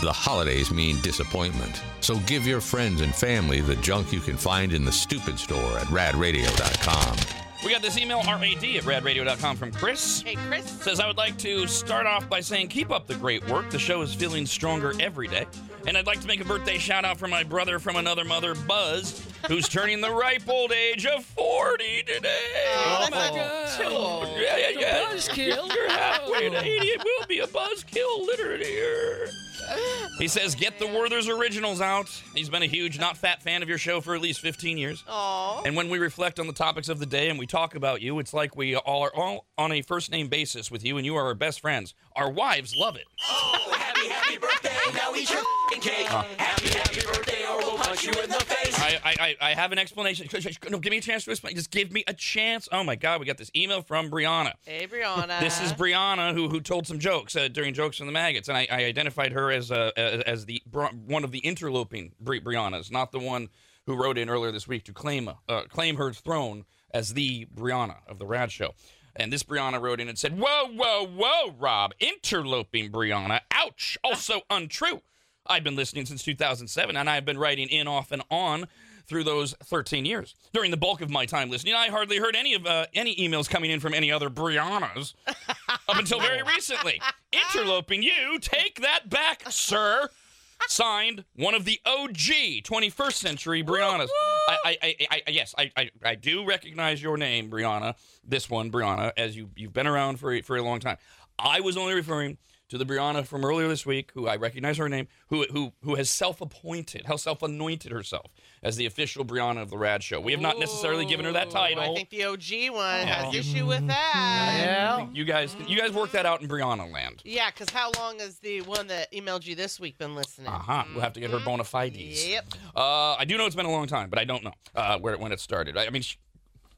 The holidays mean disappointment. So give your friends and family the junk you can find in the stupid store at radradio.com. We got this email, rad at radradio.com from Chris. Hey, Chris. Says, I would like to start off by saying, keep up the great work. The show is feeling stronger every day. And I'd like to make a birthday shout out for my brother from another mother, Buzz, who's turning the ripe old age of 40 today. Oh, oh my that's God. cool. Yeah, yeah, yeah. buzzkill. You're halfway to 80. It will be a buzzkill literally here. He says, get the Werther's Originals out. He's been a huge, not fat fan of your show for at least 15 years. Aw. And when we reflect on the topics of the day and we talk about you, it's like we all are all on a first name basis with you, and you are our best friends. Our wives love it. Oh, Happy, happy birthday, now eat your f***ing cake. Happy, happy birthday, or we'll punch you in the face. I, I, I I have an explanation. No, give me a chance to explain. Just give me a chance. Oh my God, we got this email from Brianna. Hey, Brianna. This is Brianna who who told some jokes uh, during jokes from the maggots, and I, I identified her as uh, as, as the one of the interloping Bri- Briannas, not the one who wrote in earlier this week to claim uh, claim her throne as the Brianna of the Rad Show. And this Brianna wrote in and said, "Whoa, whoa, whoa, Rob, interloping Brianna. Ouch. Also untrue. I've been listening since 2007, and I've been writing in off and on." Through those 13 years, during the bulk of my time listening, I hardly heard any of uh, any emails coming in from any other Briannas up until very recently. Interloping you, take that back, sir. Signed, one of the OG 21st century Briannas. I, I, I, I, yes, I, I, I do recognize your name, Brianna. This one, Brianna, as you you've been around for for a long time. I was only referring to the Brianna from earlier this week, who I recognize her name, who who who has self-appointed, how self-anointed herself as the official Brianna of the Rad Show. We have not necessarily given her that title. I think the OG one has you- issue with that. Yeah. You guys, you guys work that out in Brianna land. Yeah, because how long has the one that emailed you this week been listening? Uh huh. We'll have to get her bona fides. Yep. Uh, I do know it's been a long time, but I don't know uh, where when it started. I, I mean, she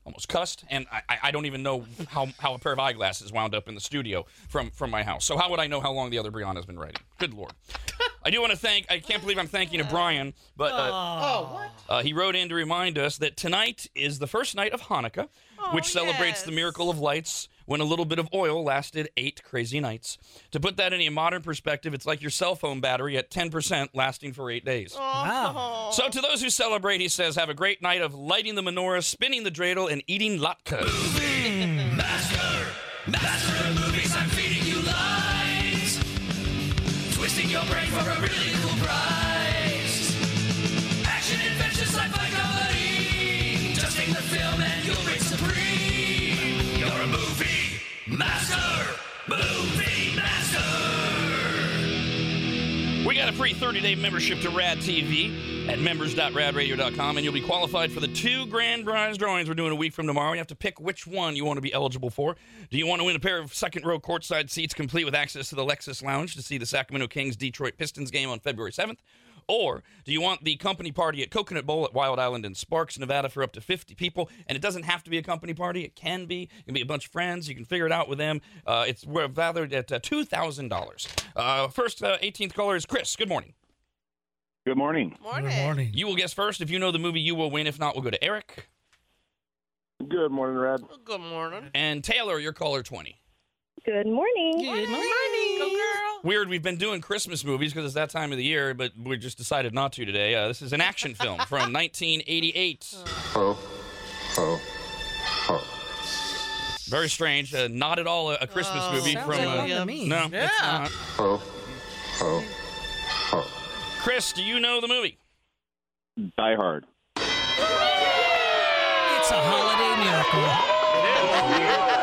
almost cussed, and I, I- I don't even know how, how a pair of eyeglasses wound up in the studio from from my house. So how would I know how long the other Brianna's been writing? Good lord. I do want to thank. I can't believe I'm thanking a Brian, but uh, Oh, what? uh, he wrote in to remind us that tonight is the first night of Hanukkah, which celebrates the miracle of lights when a little bit of oil lasted eight crazy nights. To put that in a modern perspective, it's like your cell phone battery at 10% lasting for eight days. Oh. So, to those who celebrate, he says, have a great night of lighting the menorah, spinning the dreidel, and eating latkes. Master, master of movies, I'm feeding you lines. Twisting your brain for a really cool free 30 day membership to Rad TV at members.radradio.com, and you'll be qualified for the two grand prize drawings we're doing a week from tomorrow. You have to pick which one you want to be eligible for. Do you want to win a pair of second row courtside seats complete with access to the Lexus Lounge to see the Sacramento Kings Detroit Pistons game on February 7th? Or do you want the company party at Coconut Bowl at Wild Island in Sparks, Nevada for up to 50 people? And it doesn't have to be a company party. It can be. It can be a bunch of friends. You can figure it out with them. Uh, it's we're valued at uh, $2,000. Uh, first, uh, 18th caller is Chris. Good morning. Good morning. Morning. Good morning. You will guess first. If you know the movie, you will win. If not, we'll go to Eric. Good morning, Red. Good morning. And Taylor, your caller 20. Good morning. Good morning. Go girl. Weird, we've been doing Christmas movies because it's that time of the year, but we just decided not to today. Uh, this is an action film from 1988. Ho, ho, ho. Very strange. Uh, not at all a, a Christmas Oh, movie sounds from. like uh, one to me. no, it's Yeah. not. Ho, ho, ho. Chris, do you know the movie? Die Hard. It's a holiday miracle.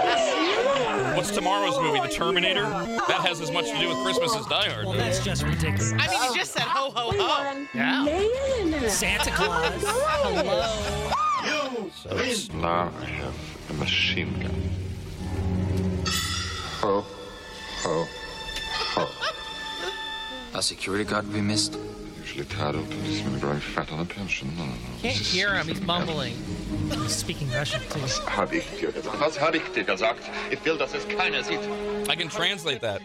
What's tomorrow's movie? The Terminator? That has as much to do with Christmas as Die Hard. Well, that's just ridiculous. I mean, you just said ho ho ho. Yeah. Santa Claus. Hello. So it's- Now I have a machine gun. Ho, ho, ho. A security guard we missed? Usually tied up and he's been growing fat on a pension. No, no, no. Can't This hear him. He's mumbling. He's speaking Russian too. Hab ich dir gesagt? Was habe ich dir gesagt? Ich will, dass es keiner sieht. I can translate that.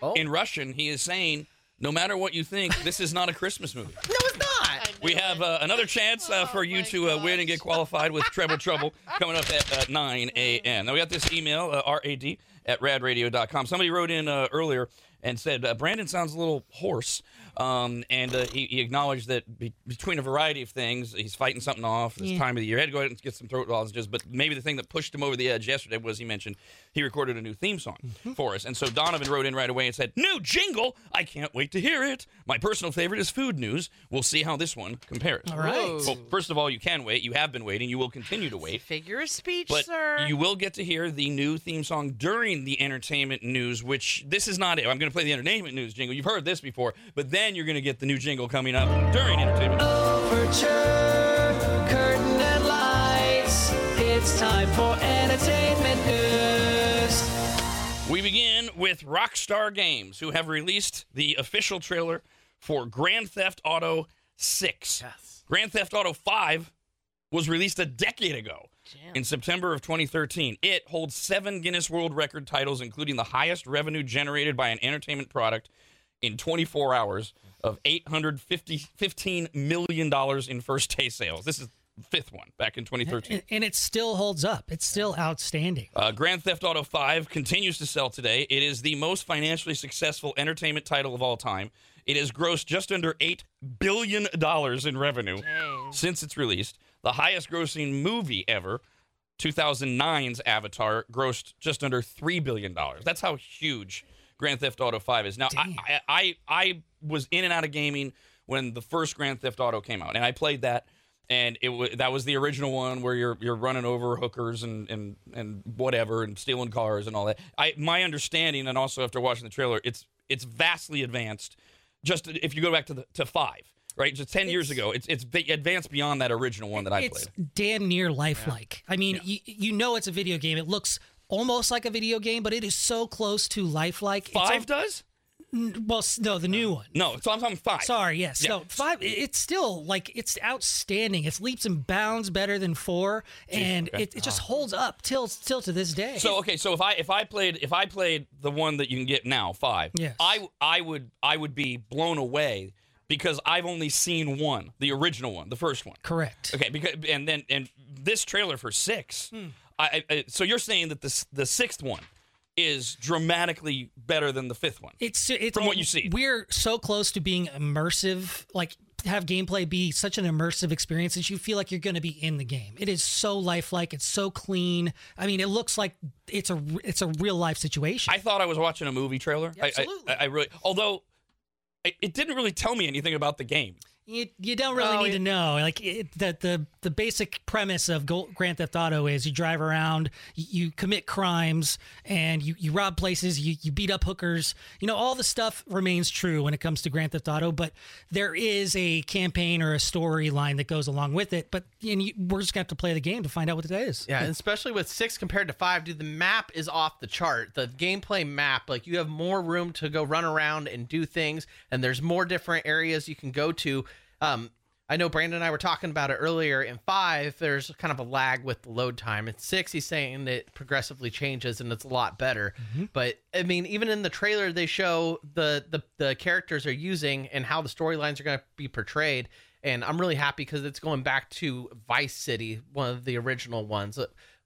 Oh. In Russian, he is saying, no matter what you think, this is not a Christmas movie. No, it's not. We have uh, another chance uh, for you to uh, win and get qualified with Treble Trouble coming up at uh, 9 a.m. Now, we got this email, uh, rad at radradio.com. Somebody wrote in uh, earlier and said uh, Brandon sounds a little hoarse. Um, and uh, he, he acknowledged that be- between a variety of things, he's fighting something off this Yeah. time of the year. He had to go ahead and get some throat lozenges, but maybe the thing that pushed him over the edge yesterday was he mentioned he recorded a new theme song Mm-hmm. for us. And so Donovan wrote in right away and said, New jingle! I can't wait to hear it. My personal favorite is food news. We'll see how this one compares. All right. Whoa. Well, first of all, you can wait. You have been waiting. You will continue to wait. Figure of speech, But sir. you will get to hear the new theme song during the entertainment news, which this is not it. I'm going to play the entertainment news jingle. You've heard this before, but then you're going to get the new jingle coming up during entertainment. Overture, curtain and lights. It's time for entertainment news. We begin with Rockstar Games, who have released the official trailer for Grand Theft Auto 6. Yes. Grand Theft Auto 5 was released a decade ago In September of 2013. It holds seven Guinness World Record titles, including the highest revenue generated by an entertainment product in 24 hours of $815 million in first day sales. This is the fifth one back in 2013. And, and it still holds up. It's still outstanding. Uh, Grand Theft Auto 5 continues to sell today. It is the most financially successful entertainment title of all time. It has grossed just under $8 billion in revenue Dang. since its released. The highest grossing movie ever, 2009's Avatar, grossed just under $3 billion. That's how huge Grand Theft Auto 5 is. Now, I, I, I, I was in and out of gaming when the first Grand Theft Auto came out, and I played that. And it was that was the original one where you're you're running over hookers and, and, and whatever and stealing cars and all that. I my understanding and also after watching the trailer, it's it's vastly advanced. Just if you go back to the to five, right? Just ten years ago, it's it's advanced beyond that original one that I it's played. It's damn near lifelike. I mean, you, you know it's a video game. It looks almost like a video game, but it is so close to lifelike. Five al- does? well, no, the new one. No, so I'm talking five. Sorry, yes. Yeah. No, five. It's still like it's outstanding. It's leaps and bounds better than four, and okay. it, it just oh. holds up till till to this day. So okay, so if I if I played if I played the one that you can get now five, Yes. I I would I would be blown away because I've only seen one, the original one, the first one. correct. Okay, because and then and this trailer for six, hmm. I, I so you're saying that this the sixth one is dramatically better than the fifth one. It's it's From what you see. We're so close to being immersive, like have gameplay be such an immersive experience that you feel like you're going to be in the game. It is so lifelike. It's so clean. I mean, it looks like it's a it's a real life situation. I thought I was watching a movie trailer. I- I- Absolutely. I, I really, although it, didn't really tell me anything about the game. You, you don't really Oh, need it- to know. Like it, the the the basic premise of Grand Theft Auto is you drive around, you, you commit crimes, and you, you rob places, you, you beat up hookers. You know all the stuff remains true when it comes to Grand Theft Auto, but there is a campaign or a storyline that goes along with it. But and you, we're just gonna have to play the game to find out what it is. Yeah, and especially with six compared to five, dude, the map is off the chart. The gameplay map, like you have more room to go run around and do things, and there's more different areas you can go to. Um, I know Brandon and I were talking about it earlier. In five, there's kind of a lag with the load time. In six, he's saying it progressively changes and it's a lot better. But I mean, even in the trailer, they show the the, the characters are using and how the storylines are going to be portrayed. And I'm really happy because it's going back to Vice City, one of the original ones.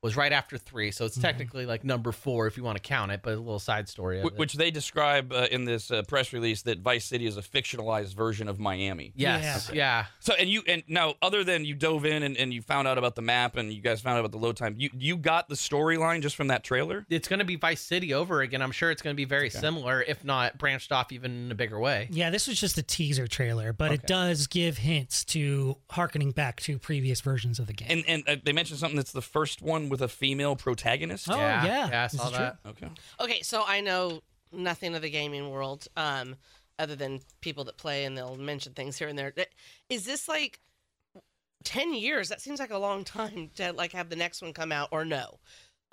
It was right after three, so it's technically like number four if you want to count it, but a little side story. Of Wh- it. Which they describe uh, in this uh, press release that Vice City is a fictionalized version of Miami. yes, yeah. So and you and now other than you dove in and, and you found out about the map and you guys found out about the load time, you you got the storyline just from that trailer. It's going to be Vice City over again. I'm sure it's going to be very similar, if not branched off even in a bigger way. Yeah, this was just a teaser trailer, but it does give hints to harkening back to previous versions of the game. And and uh, they mentioned something that's the first one with a female protagonist. Oh, yeah. yeah, I This saw is true. that. Okay. Okay, so I know nothing of the gaming world, um, other than people that play and they'll mention things here and there. Th- Is this like ten years? That seems like a long time to like have the next one come out, or no?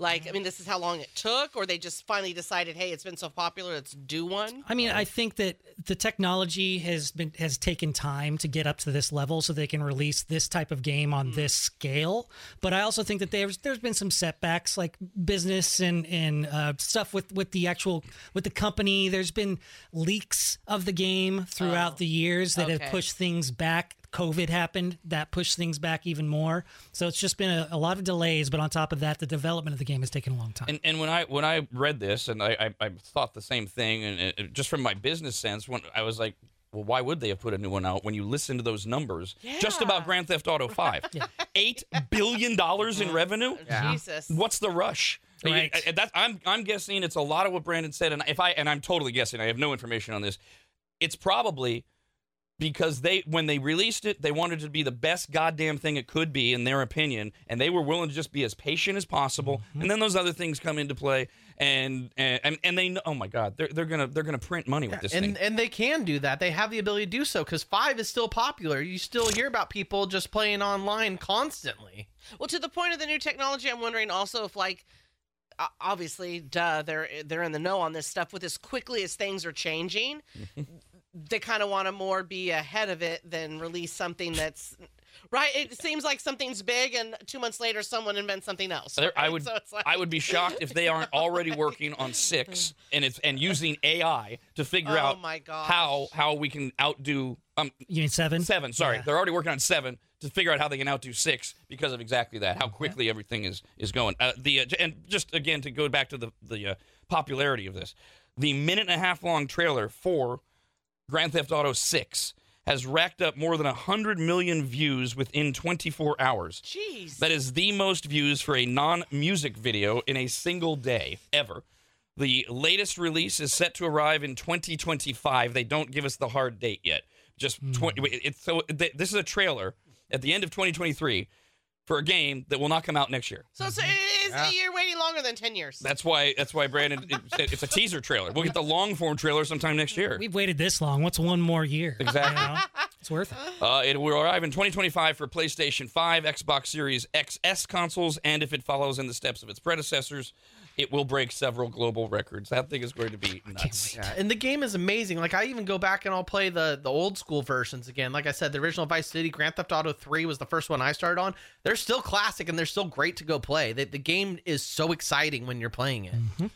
Like, I mean, this is how long it took, or they just finally decided, hey, it's been so popular, let's do one. I mean, I think that the technology has been has taken time to get up to this level, so they can release this type of game on this scale. But I also think that there's there's been some setbacks, like business and and uh, stuff with with the actual with the company. There's been leaks of the game throughout Oh, the years that have pushed things back COVID happened, that pushed things back even more. So it's just been a, a lot of delays. But on top of that, the development of the game has taken a long time. And, and when I when I read this, and I, I, I thought the same thing, and it, just from my business sense, when I was like, well, why would they have put a new one out when you listen to those numbers? Just about Grand Theft Auto Five, eight billion dollars in mm. revenue. Jesus. What's the rush? Right. I- I- that- I'm I'm guessing it's a lot of what Brandon said, and if I and I'm totally guessing, I have no information on this. It's probably because they when they released it, they wanted it to be the best goddamn thing it could be in their opinion, and they were willing to just be as patient as possible. Mm-hmm. And then those other things come into play, and and and, and they know, oh my god, they're they're gonna they're gonna print money with this and thing. and they can do that. They have the ability to do so because five is still popular. You still hear about people just playing online constantly. Well, to the point of the new technology, I'm wondering also if like obviously duh they're they're in the know on this stuff with as quickly as things are changing they kind of want to more be ahead of it than release something that's right it seems like something's big and two months later someone invents something else There- I would So it's like- I would be shocked if they aren't already working on six and it's and using AI to figure Oh out my how how we can outdo um you mean seven? seven. Sorry, Yeah. they're already working on seven to figure out how they can outdo six because of exactly that. How quickly everything is is going. Uh, the uh, and just again to go back to the the uh, popularity of this, the minute and a half long trailer for Grand Theft Auto Six has racked up more than 100 million views within 24 hours. Jeez. That is the most views for a non music video in a single day ever. The latest release is set to arrive in 2025. They don't give us the hard date yet. Just hmm. 20, it's so th- this is a trailer at the end of 2023 for a game that will not come out next year. so it's, it's, you're waiting longer than 10 years That's why that's why Brandon it, it's a teaser trailer. We'll get the long form trailer sometime next year. We've waited this long. What's one more year? Exactly. You know? It's worth it. Uh, it will arrive in 2025 for PlayStation 5, Xbox Series XS consoles, and if it follows in the steps of its predecessors, it will break several global records. That thing is going to be nuts. Yeah, and the game is amazing. Like I even go back and I'll play the the old school versions again. Like I said, the original Vice City, Grand Theft Auto 3 was the first one I started on. They're still classic and they're still great to go play. The, the game is so exciting when you're playing it.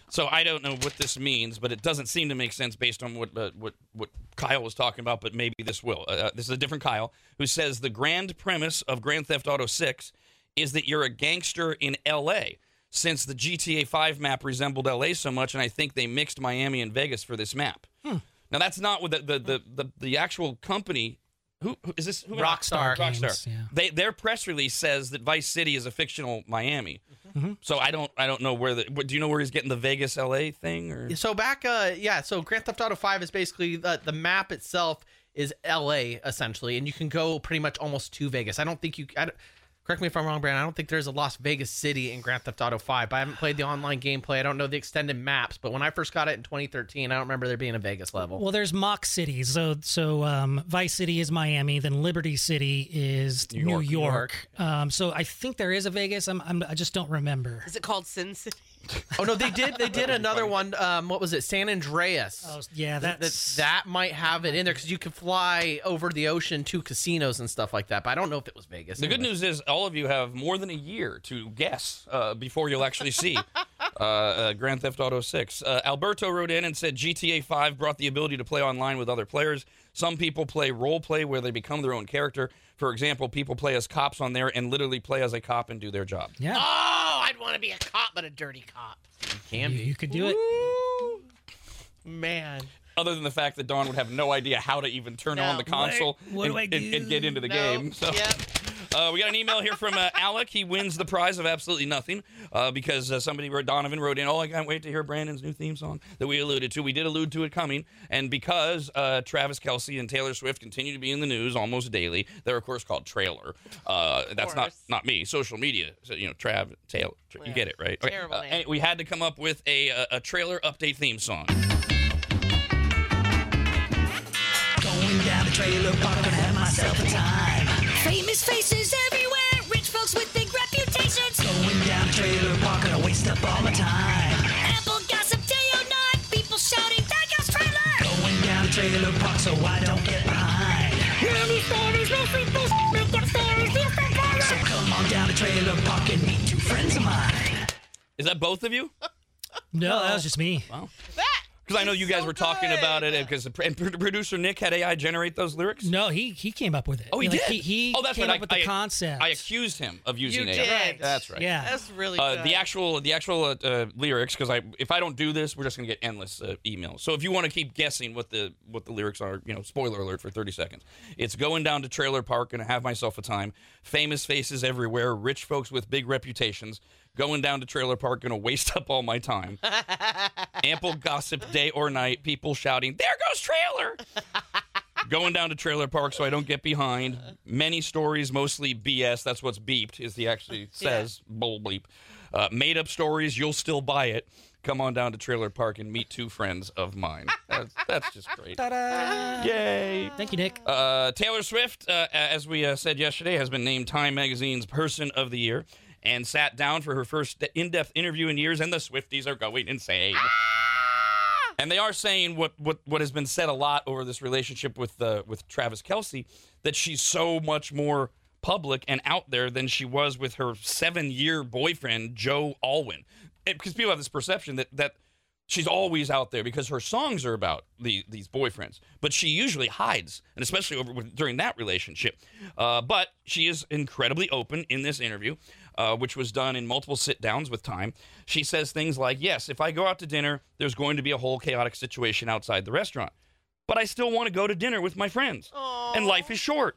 So I don't know what this means, but it doesn't seem to make sense based on what uh, what what Kyle was talking about. But maybe this will. Uh, this is a different Kyle who says the grand premise of Grand Theft Auto 6 is that you're a gangster in L.A. Since the GTA 5 map resembled L.A. so much, and I think they mixed Miami and Vegas for this map. Hmm. Now that's not what the the the, the, the actual company. Who, who is this? Who Rockstar Rockstar. Games, yeah. They their press release says that Vice City is a fictional Miami. Mm-hmm. Mm-hmm. So I don't I don't know where the. Do you know where he's getting the Vegas L.A. thing? Or So back uh yeah, so Grand Theft Auto 5 is basically the the map itself is LA essentially and you can go pretty much almost to Vegas. I don't think you I don't- Correct me if I'm wrong, Brandon. I don't think there's a Las Vegas city in Grand Theft Auto 5. But I haven't played the online gameplay. I don't know the extended maps. But when I first got it in 2013, I don't remember there being a Vegas level. Well, there's mock cities. So, so um, Vice City is Miami, then Liberty City is New York. York. Um, so I think there is a Vegas. I'm, I'm, I just don't remember. is it called sin city oh no, they did. They did another one. Um, what was it? San Andreas. Oh, yeah, That, that's that might have it in there because you could fly over the ocean to casinos and stuff like that. But I don't know if it was Vegas. The good news is all of you have more than a year to guess uh, before you'll actually see uh, uh, Grand Theft Auto 6. Uh, Alberto wrote in and said GTA 5 brought the ability to play online with other players. Some people play role play where they become their own character. For example, people play as cops on there and literally play as a cop and do their job. yeah. oh i'd want to be a cop but a dirty cop can You, be. you could do it. man Other than the fact that Dawn would have no idea how to even turn on the console What- what and, I and- and get into the No. game. So. Yep. Uh, we got an email here from uh, Alec. He wins the prize of absolutely nothing uh, because uh, somebody, wrote, Donovan, wrote in, Oh, I can't wait to hear Brandon's new theme song that we alluded to. We did allude to it coming. And because uh, Travis Kelce and Taylor Swift continue to be in the news almost daily, they're, of course, called Traylor. Uh, that's not, not me, social media. So, you know, Trav, Taylor. You get it, right? Okay. Terrible Uh, name. and we had to come up with a, a, a Traylor update theme song. Going down the trailer park and have myself a time. Famous faces everywhere, rich folks with big reputations. Going down the trailer park and I waste up all my time. Apple gossip day or night, people shouting, that guy's trailer. Going down the trailer park so I don't get behind. Many stories, no free fish, make up stories, this and So come on down the trailer park and meet two friends of mine. Is that both of you? No, that was just me. Wow. that Because I know you guys so were talking about it, because and pro- producer Nick had AI generate those lyrics. No, he he came up with it. Oh, he Like, did. He, he oh, that's came right. up I, with the I- concept. I accused him of using You AI. did. That's right. yeah. That's really Uh, good. the actual the actual uh, uh, lyrics because I if I don't do this we're just gonna get endless uh, emails. So if you want to keep guessing what the what the lyrics are, you know, spoiler alert for 30 seconds. It's going down to trailer park and have myself a time. Famous faces everywhere, rich folks with big reputations. Going down to trailer park, gonna waste up all my time. Ample gossip day or night. People shouting, "There goes Traylor!" going down to trailer park so I don't get behind. Many stories, mostly BS. That's what's beeped, is the actually says bull bleep. Uh, made up stories, you'll still buy it. Come on down to trailer park and meet two friends of mine. That's, that's just great. Yay! Thank you, Nick. Uh, Taylor Swift, uh, as we uh, said yesterday, has been named Time Magazine's Person of the Year and sat down for her first in-depth interview in years, and the Swifties are going insane. And they are saying what, what, what has been said a lot over this relationship with uh, with Travis Kelce that she's so much more public and out there than she was with her seven year boyfriend Joe Alwyn. Because people have this perception that that she's always out there because her songs are about the, these boyfriends, but she usually hides, and especially over with, during that relationship. Uh, but she is incredibly open in this interview, uh, which was done in multiple sit downs with time. She says things like, "Yes, if I go out to dinner, there's going to be a whole chaotic situation outside the restaurant, but I still want to go to dinner with my friends, and life is short."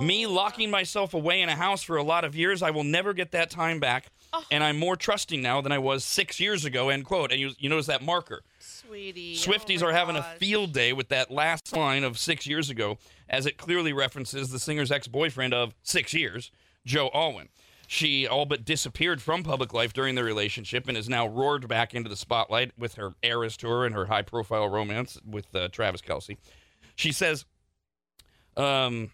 Me locking myself away in a house for a lot of years, I will never get that time back. And I'm more trusting now than I was six years ago, end quote. And you, you notice that marker. Sweetie. Swifties oh are having a field day with that last line of six years ago, as it clearly references the singer's ex boyfriend of six years, Joe Alwyn. She all but disappeared from public life during their relationship and is now roared back into the spotlight with her Eras tour and her high profile romance with uh, Travis Kelce. She says, um,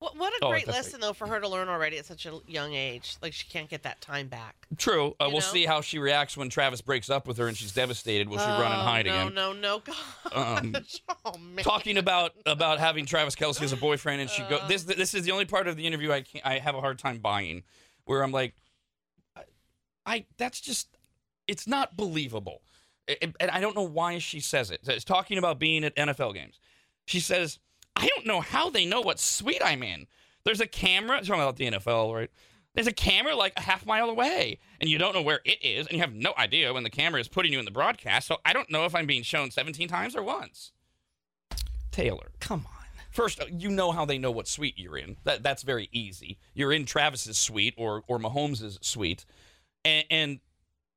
What, what a Oh, great lesson, though, for her to learn already at such a young age. Like, she can't get that time back. True. Uh, we'll know? see how she reacts when Travis breaks up with her and she's devastated. Will she run and Oh, hide no, again? No, no, God. Um, oh, man. talking about about having Travis Kelce as a boyfriend, and she go. Uh. This this is the only part of the interview I can't, I have a hard time buying, where I'm like, I, I that's just it's not believable, and I don't know why she says it. It's talking about being at NFL games. She says, I don't know how they know what suite I'm in. There's a camera. Talking about the NFL, right? There's a camera like a half mile away, and you don't know where it is, and you have no idea when the camera is putting you in the broadcast. So I don't know if I'm being shown 17 times or once. Taylor, Come on. first, uh, you know how they know what suite you're in. That that's very easy. You're in Travis's suite or or Mahomes's suite, and, and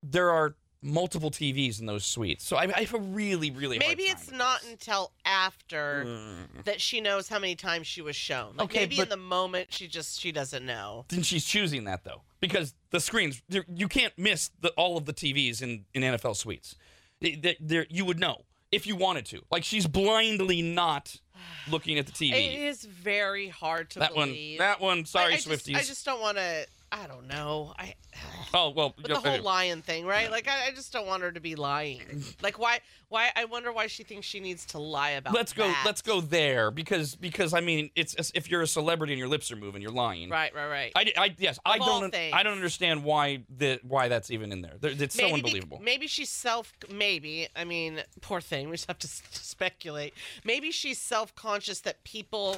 there are multiple TVs in those suites. So I, I have a really really hard Maybe time it's not this. until after Mm. that she knows how many times she was shown. Like, Okay, maybe but- in the moment she just she doesn't know. Then she's choosing that though, because the screens you can't miss the, all of the TVs in in NFL suites. They- they- there you would know if you wanted to. Like she's blindly not looking at the TV. It is very hard to that one, that one. Sorry, I, I Swifties. Just, I just don't want to. I don't know. I oh well, the whole lion thing, right? Like I, I just don't want her to be lying. Like why? Why? I wonder why she thinks she needs to lie about. let's go let's go there because because i mean it's as if you're a celebrity and your lips are moving you're lying Right, right, right. I, I yes i Of all don't things. i don't understand why the why that's even in there it's so maybe bec- unbelievable maybe she's self. Maybe I mean, poor thing. We just have to speculate. Maybe she's self-conscious that people.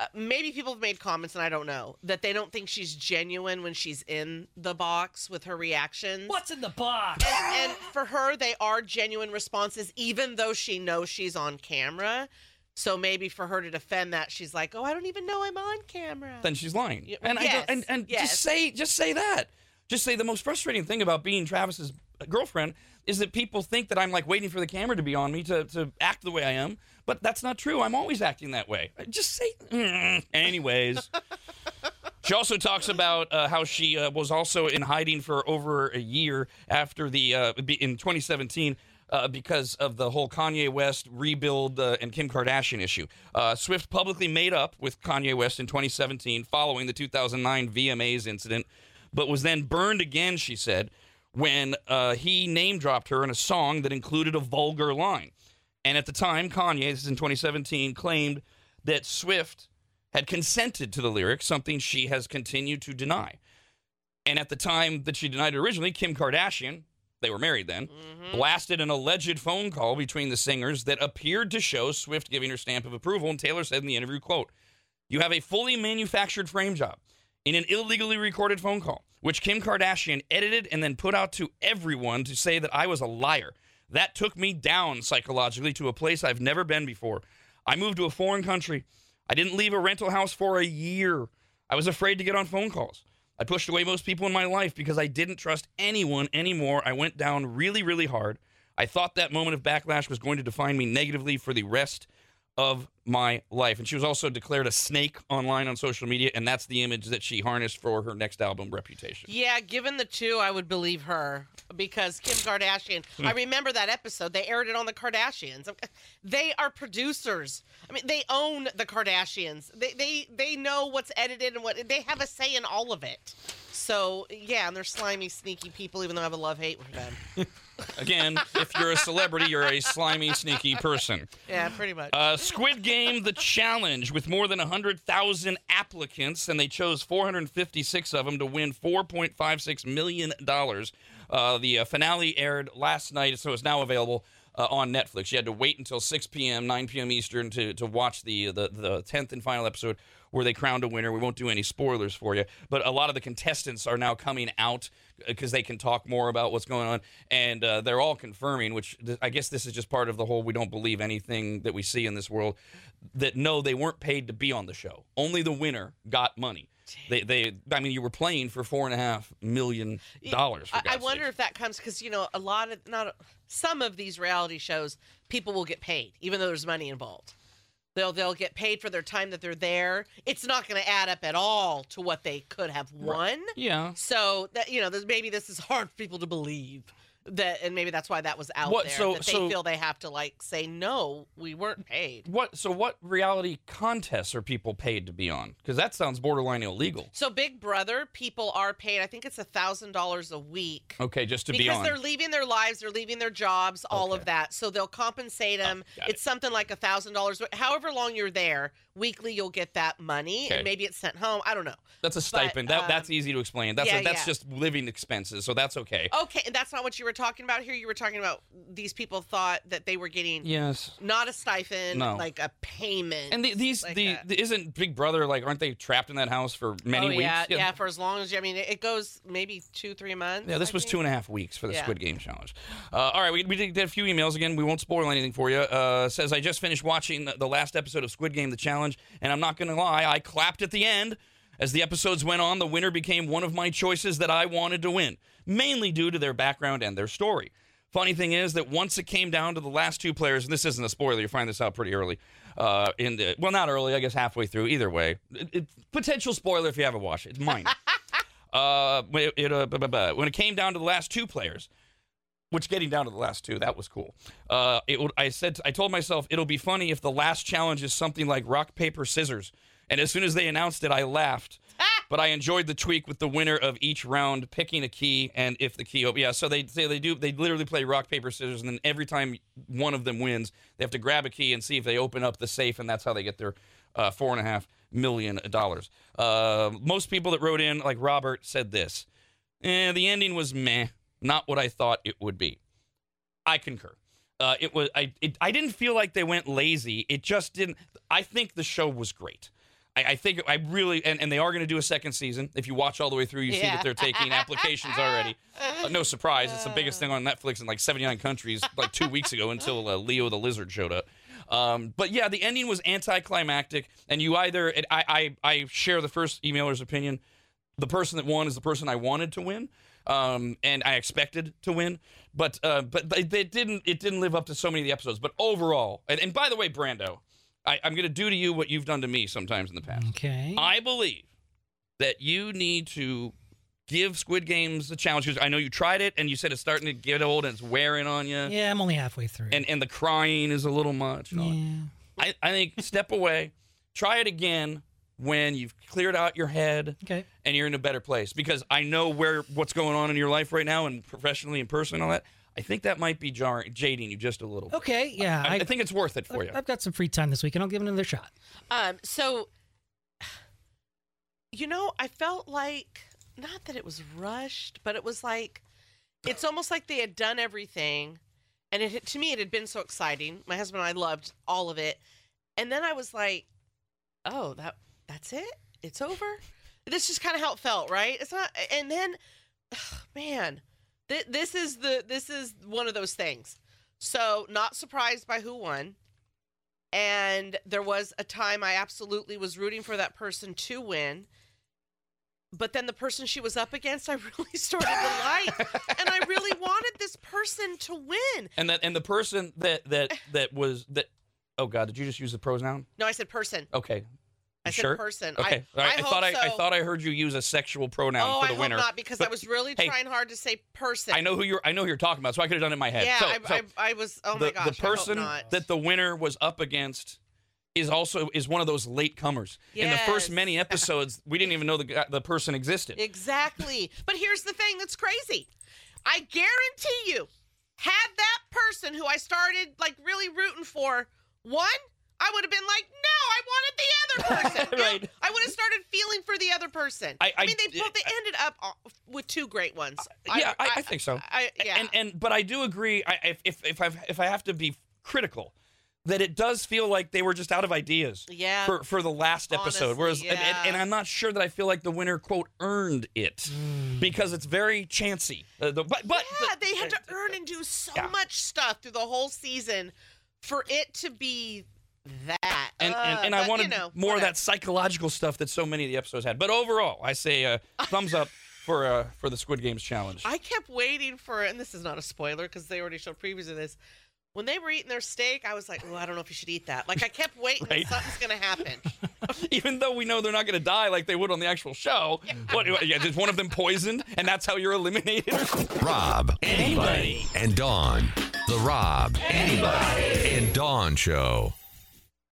Uh, maybe people have made comments, and I don't know that they don't think she's genuine when she's in the box with her reactions. What's in the box? And, and for her, they are genuine responses, even though she knows she's on camera. So maybe for her to defend that, she's like, "Oh, I don't even know I'm on camera." then she's lying Yeah, and I don't, and, and yes. just say just say that just say the most frustrating thing about being travis's girlfriend is that people think that i'm like waiting for the camera to be on me to, to act the way i am but that's not true i'm always acting that way just say "Mm." anyways She also talks about uh, how she uh, was also in hiding for over a year after the uh, in 2017 uh, because of the whole Kanye West rebuild uh, and Kim Kardashian issue. Uh, Swift publicly made up with Kanye West in 2017 following the 2009 VMAs incident, but was then burned again. She said when uh, he name dropped her in a song that included a vulgar line. And at the time, Kanye, this is in 2017, claimed that Swift had consented to the lyrics, something she has continued to deny. And at the time that she denied it originally, Kim Kardashian they were married then, Mm-hmm. blasted an alleged phone call between the singers that appeared to show Swift giving her stamp of approval. And Taylor said in the interview, quote, You have a fully manufactured frame job in an illegally recorded phone call, which Kim Kardashian edited and then put out to everyone to say that I was a liar. That took me down psychologically to a place I've never been before. I moved to a foreign country. I didn't leave a rental house for a year. I was afraid to get on phone calls. I pushed away most people in my life because I didn't trust anyone anymore. I went down really, really hard. I thought that moment of backlash was going to define me negatively for the rest of my life. And she was also declared a snake online on social media, and that's the image that she harnessed for her next album, Reputation. Yeah, given the two, I would believe her because Kim Kardashian. Hmm. I remember that episode. They aired it on the Kardashians. They are producers. I mean, they own the Kardashians. They they they know what's edited and what they have a say in all of it. So yeah, and they're slimy, sneaky people. Even though I have a love hate with them. Again, if you're a celebrity, you're a slimy, sneaky person. Yeah, pretty much. Uh, Squid Game The Challenge with more than 100,000 applicants, and they chose 456 of them to win $4.56 million. Uh, the uh, finale aired last night, so it's now available. Uh, on Netflix, you had to wait until 6 p.m., 9 p.m. Eastern to, to watch the, the the 10th and final episode where they crowned a winner. We won't do any spoilers for you, but a lot of the contestants are now coming out because they can talk more about what's going on, and uh, they're all confirming. Which th- I guess this is just part of the whole we don't believe anything that we see in this world. That no, they weren't paid to be on the show. Only the winner got money. They, they, I mean, you were playing for four and a half million dollars. I, I wonder if that comes because you know a lot of not some of these reality shows people will get paid even though there's money involved. They'll they'll get paid for their time that they're there. It's not going to add up at all to what they could have won. Yeah. So that you know, this, maybe this is hard for people to believe that, and maybe that's why that was out What- there. so- that they so- feel they have to like say no, we weren't paid. What? So, what reality contests are people paid to be on? Because that sounds borderline illegal. So Big Brother, people are paid. I think it's a thousand dollars a week. Okay, just to because be on. Because they're leaving their lives, they're leaving their jobs, all of that. So they'll compensate oh, them. got it's something like a thousand dollars. However long you're there, weekly you'll get that money, Okay. and maybe it's sent home. I don't know. That's a stipend. that, um, that's easy to explain. That's yeah, that's yeah. just living expenses, so that's okay. Okay, and that's not what you were talking about here. You were talking about these people thought that they were getting Yes. not a stipend, No. like a payment. And the, these like the, a- the isn't Big Brother like aren't they trapped in that house for many oh, weeks? Yeah, yeah, for as long as you. I mean, it, goes maybe two, three months. Yeah, this I was think. two and a half weeks for the. Squid Game challenge. Uh, all right, we, we did get a few emails again. We won't spoil anything for you. Uh, says I just finished watching the, the last episode of Squid Game: The Challenge, and I'm not going to lie, I clapped at the end. As the episodes went on, the winner became one of my choices that I wanted to win, mainly due to their background and their story. Funny thing is that once it came down to the last two players, and this isn't a spoiler, you find this out pretty early. Uh, in the, well, not early, I guess halfway through. Either way, it, it, potential spoiler if you haven't watched it. It's minor. uh, it, it, uh, when it came down to the last two players, which getting down to the last two, that was cool. Uh, it I said, I told myself it'll be funny if the last challenge is something like rock paper scissors. And as soon as they announced it, I laughed. but I enjoyed the tweak with the winner of each round picking a key, and if the key, op- yeah. So they say they do, they literally play rock paper scissors, and then every time one of them wins, they have to grab a key and see if they open up the safe, and that's how they get their uh, four and a half million dollars. Uh, most people that wrote in, like Robert, said this: eh, the ending was meh, not what I thought it would be. I concur. Uh, it was I. It, I didn't feel like they went lazy. It just didn't. I think the show was great. I, I think I really and, and they are going to do a second season. If you watch all the way through, you see that they're taking applications already. Uh, no surprise, it's the biggest thing on Netflix in like 79 countries, like two weeks ago until uh, Leo the Lizard showed up. Um, but yeah, the ending was anticlimactic, and you either it, I, I I share the first emailer's opinion. The person that won is the person I wanted to win, um, and I expected to win. But uh, but they, didn't. It didn't live up to so many of the episodes. But overall, and, and by the way, Brando, I, I'm going to do to you what you've done to me sometimes in the past. Okay. I believe that you need to give Squid Games a challenge because I know you tried it and you said it's starting to get old and it's wearing on you. Yeah, I'm only halfway through. And and the crying is a little much. and all that. yeah. I, I think step away, try it again when you've cleared out your head Okay. and you're in a better place. Because I know where what's going on in your life right now and professionally and personally and all that. I think that might be jar- jading you just a little. bit. Okay. Yeah. I, I think it's worth it for you. I've got some free time this week, and I'll give it another shot. Um, so, you know, I felt like not that it was rushed, but it was like it's almost like they had done everything, and it to me it had been so exciting. My husband and I loved all of it, and then I was like, "Oh, that that's it? It's over." This is kind of how it felt, right? It's not, and then, man, th- this is the this is one of those things. So, not surprised by who won. And there was a time I absolutely was rooting for that person to win. But then the person she was up against, I really started to like. and I really wanted this person to win. And that and the person that that that was that. Oh God, did you just use the pronoun? No, I said person. Okay. I said sure? person. Okay. I, right. I, I, thought I, I thought I heard you use a sexual pronoun Oh, for I the hope winner. not because But- I was really hey, trying hard to say person. I know who you're. I know who you're talking about, so I could have done it in my head. Yeah, so, I, so I, I was. Oh the, my gosh. the person I that the winner was up against is also is one of those late comers. In the first many episodes, we didn't even know the the person existed. Exactly. But here's the thing that's crazy. I guarantee you, had that person who I started like really rooting for won, I would have been like, no, I wanted the other person. You know, I would have started feeling for the other person. I- I- mean, they both they ended up uh, with two great ones. yeah, I, I think so. I, yeah. And and but I do agree. I, if if if I if I have to be critical, that it does feel like they were just out of ideas. Yeah. For for the last episode, Honestly, whereas and, and, and I'm not sure that I feel like the winner quote earned it because it's very chancy. Uh, the, but but yeah, they had to earn and do so Yeah. much stuff through the whole season for it to be that. and, and, Uh, and I but, you wanted know, more of that psychological stuff that so many of the episodes had. But overall, I say uh, thumbs up for uh, for the Squid Games challenge. I kept waiting for, and this is not a spoiler because they already showed previews of this. When they were eating their steak, I was like, "Oh, I don't know if you should eat that." Like I kept waiting, Right. something's gonna happen. Even though we know they're not going to die like they would on the actual show. What? Yeah, is one of them poisoned, and that's how you're eliminated? Rob, anybody, and Dawn. The Rob, anybody, and Dawn Show.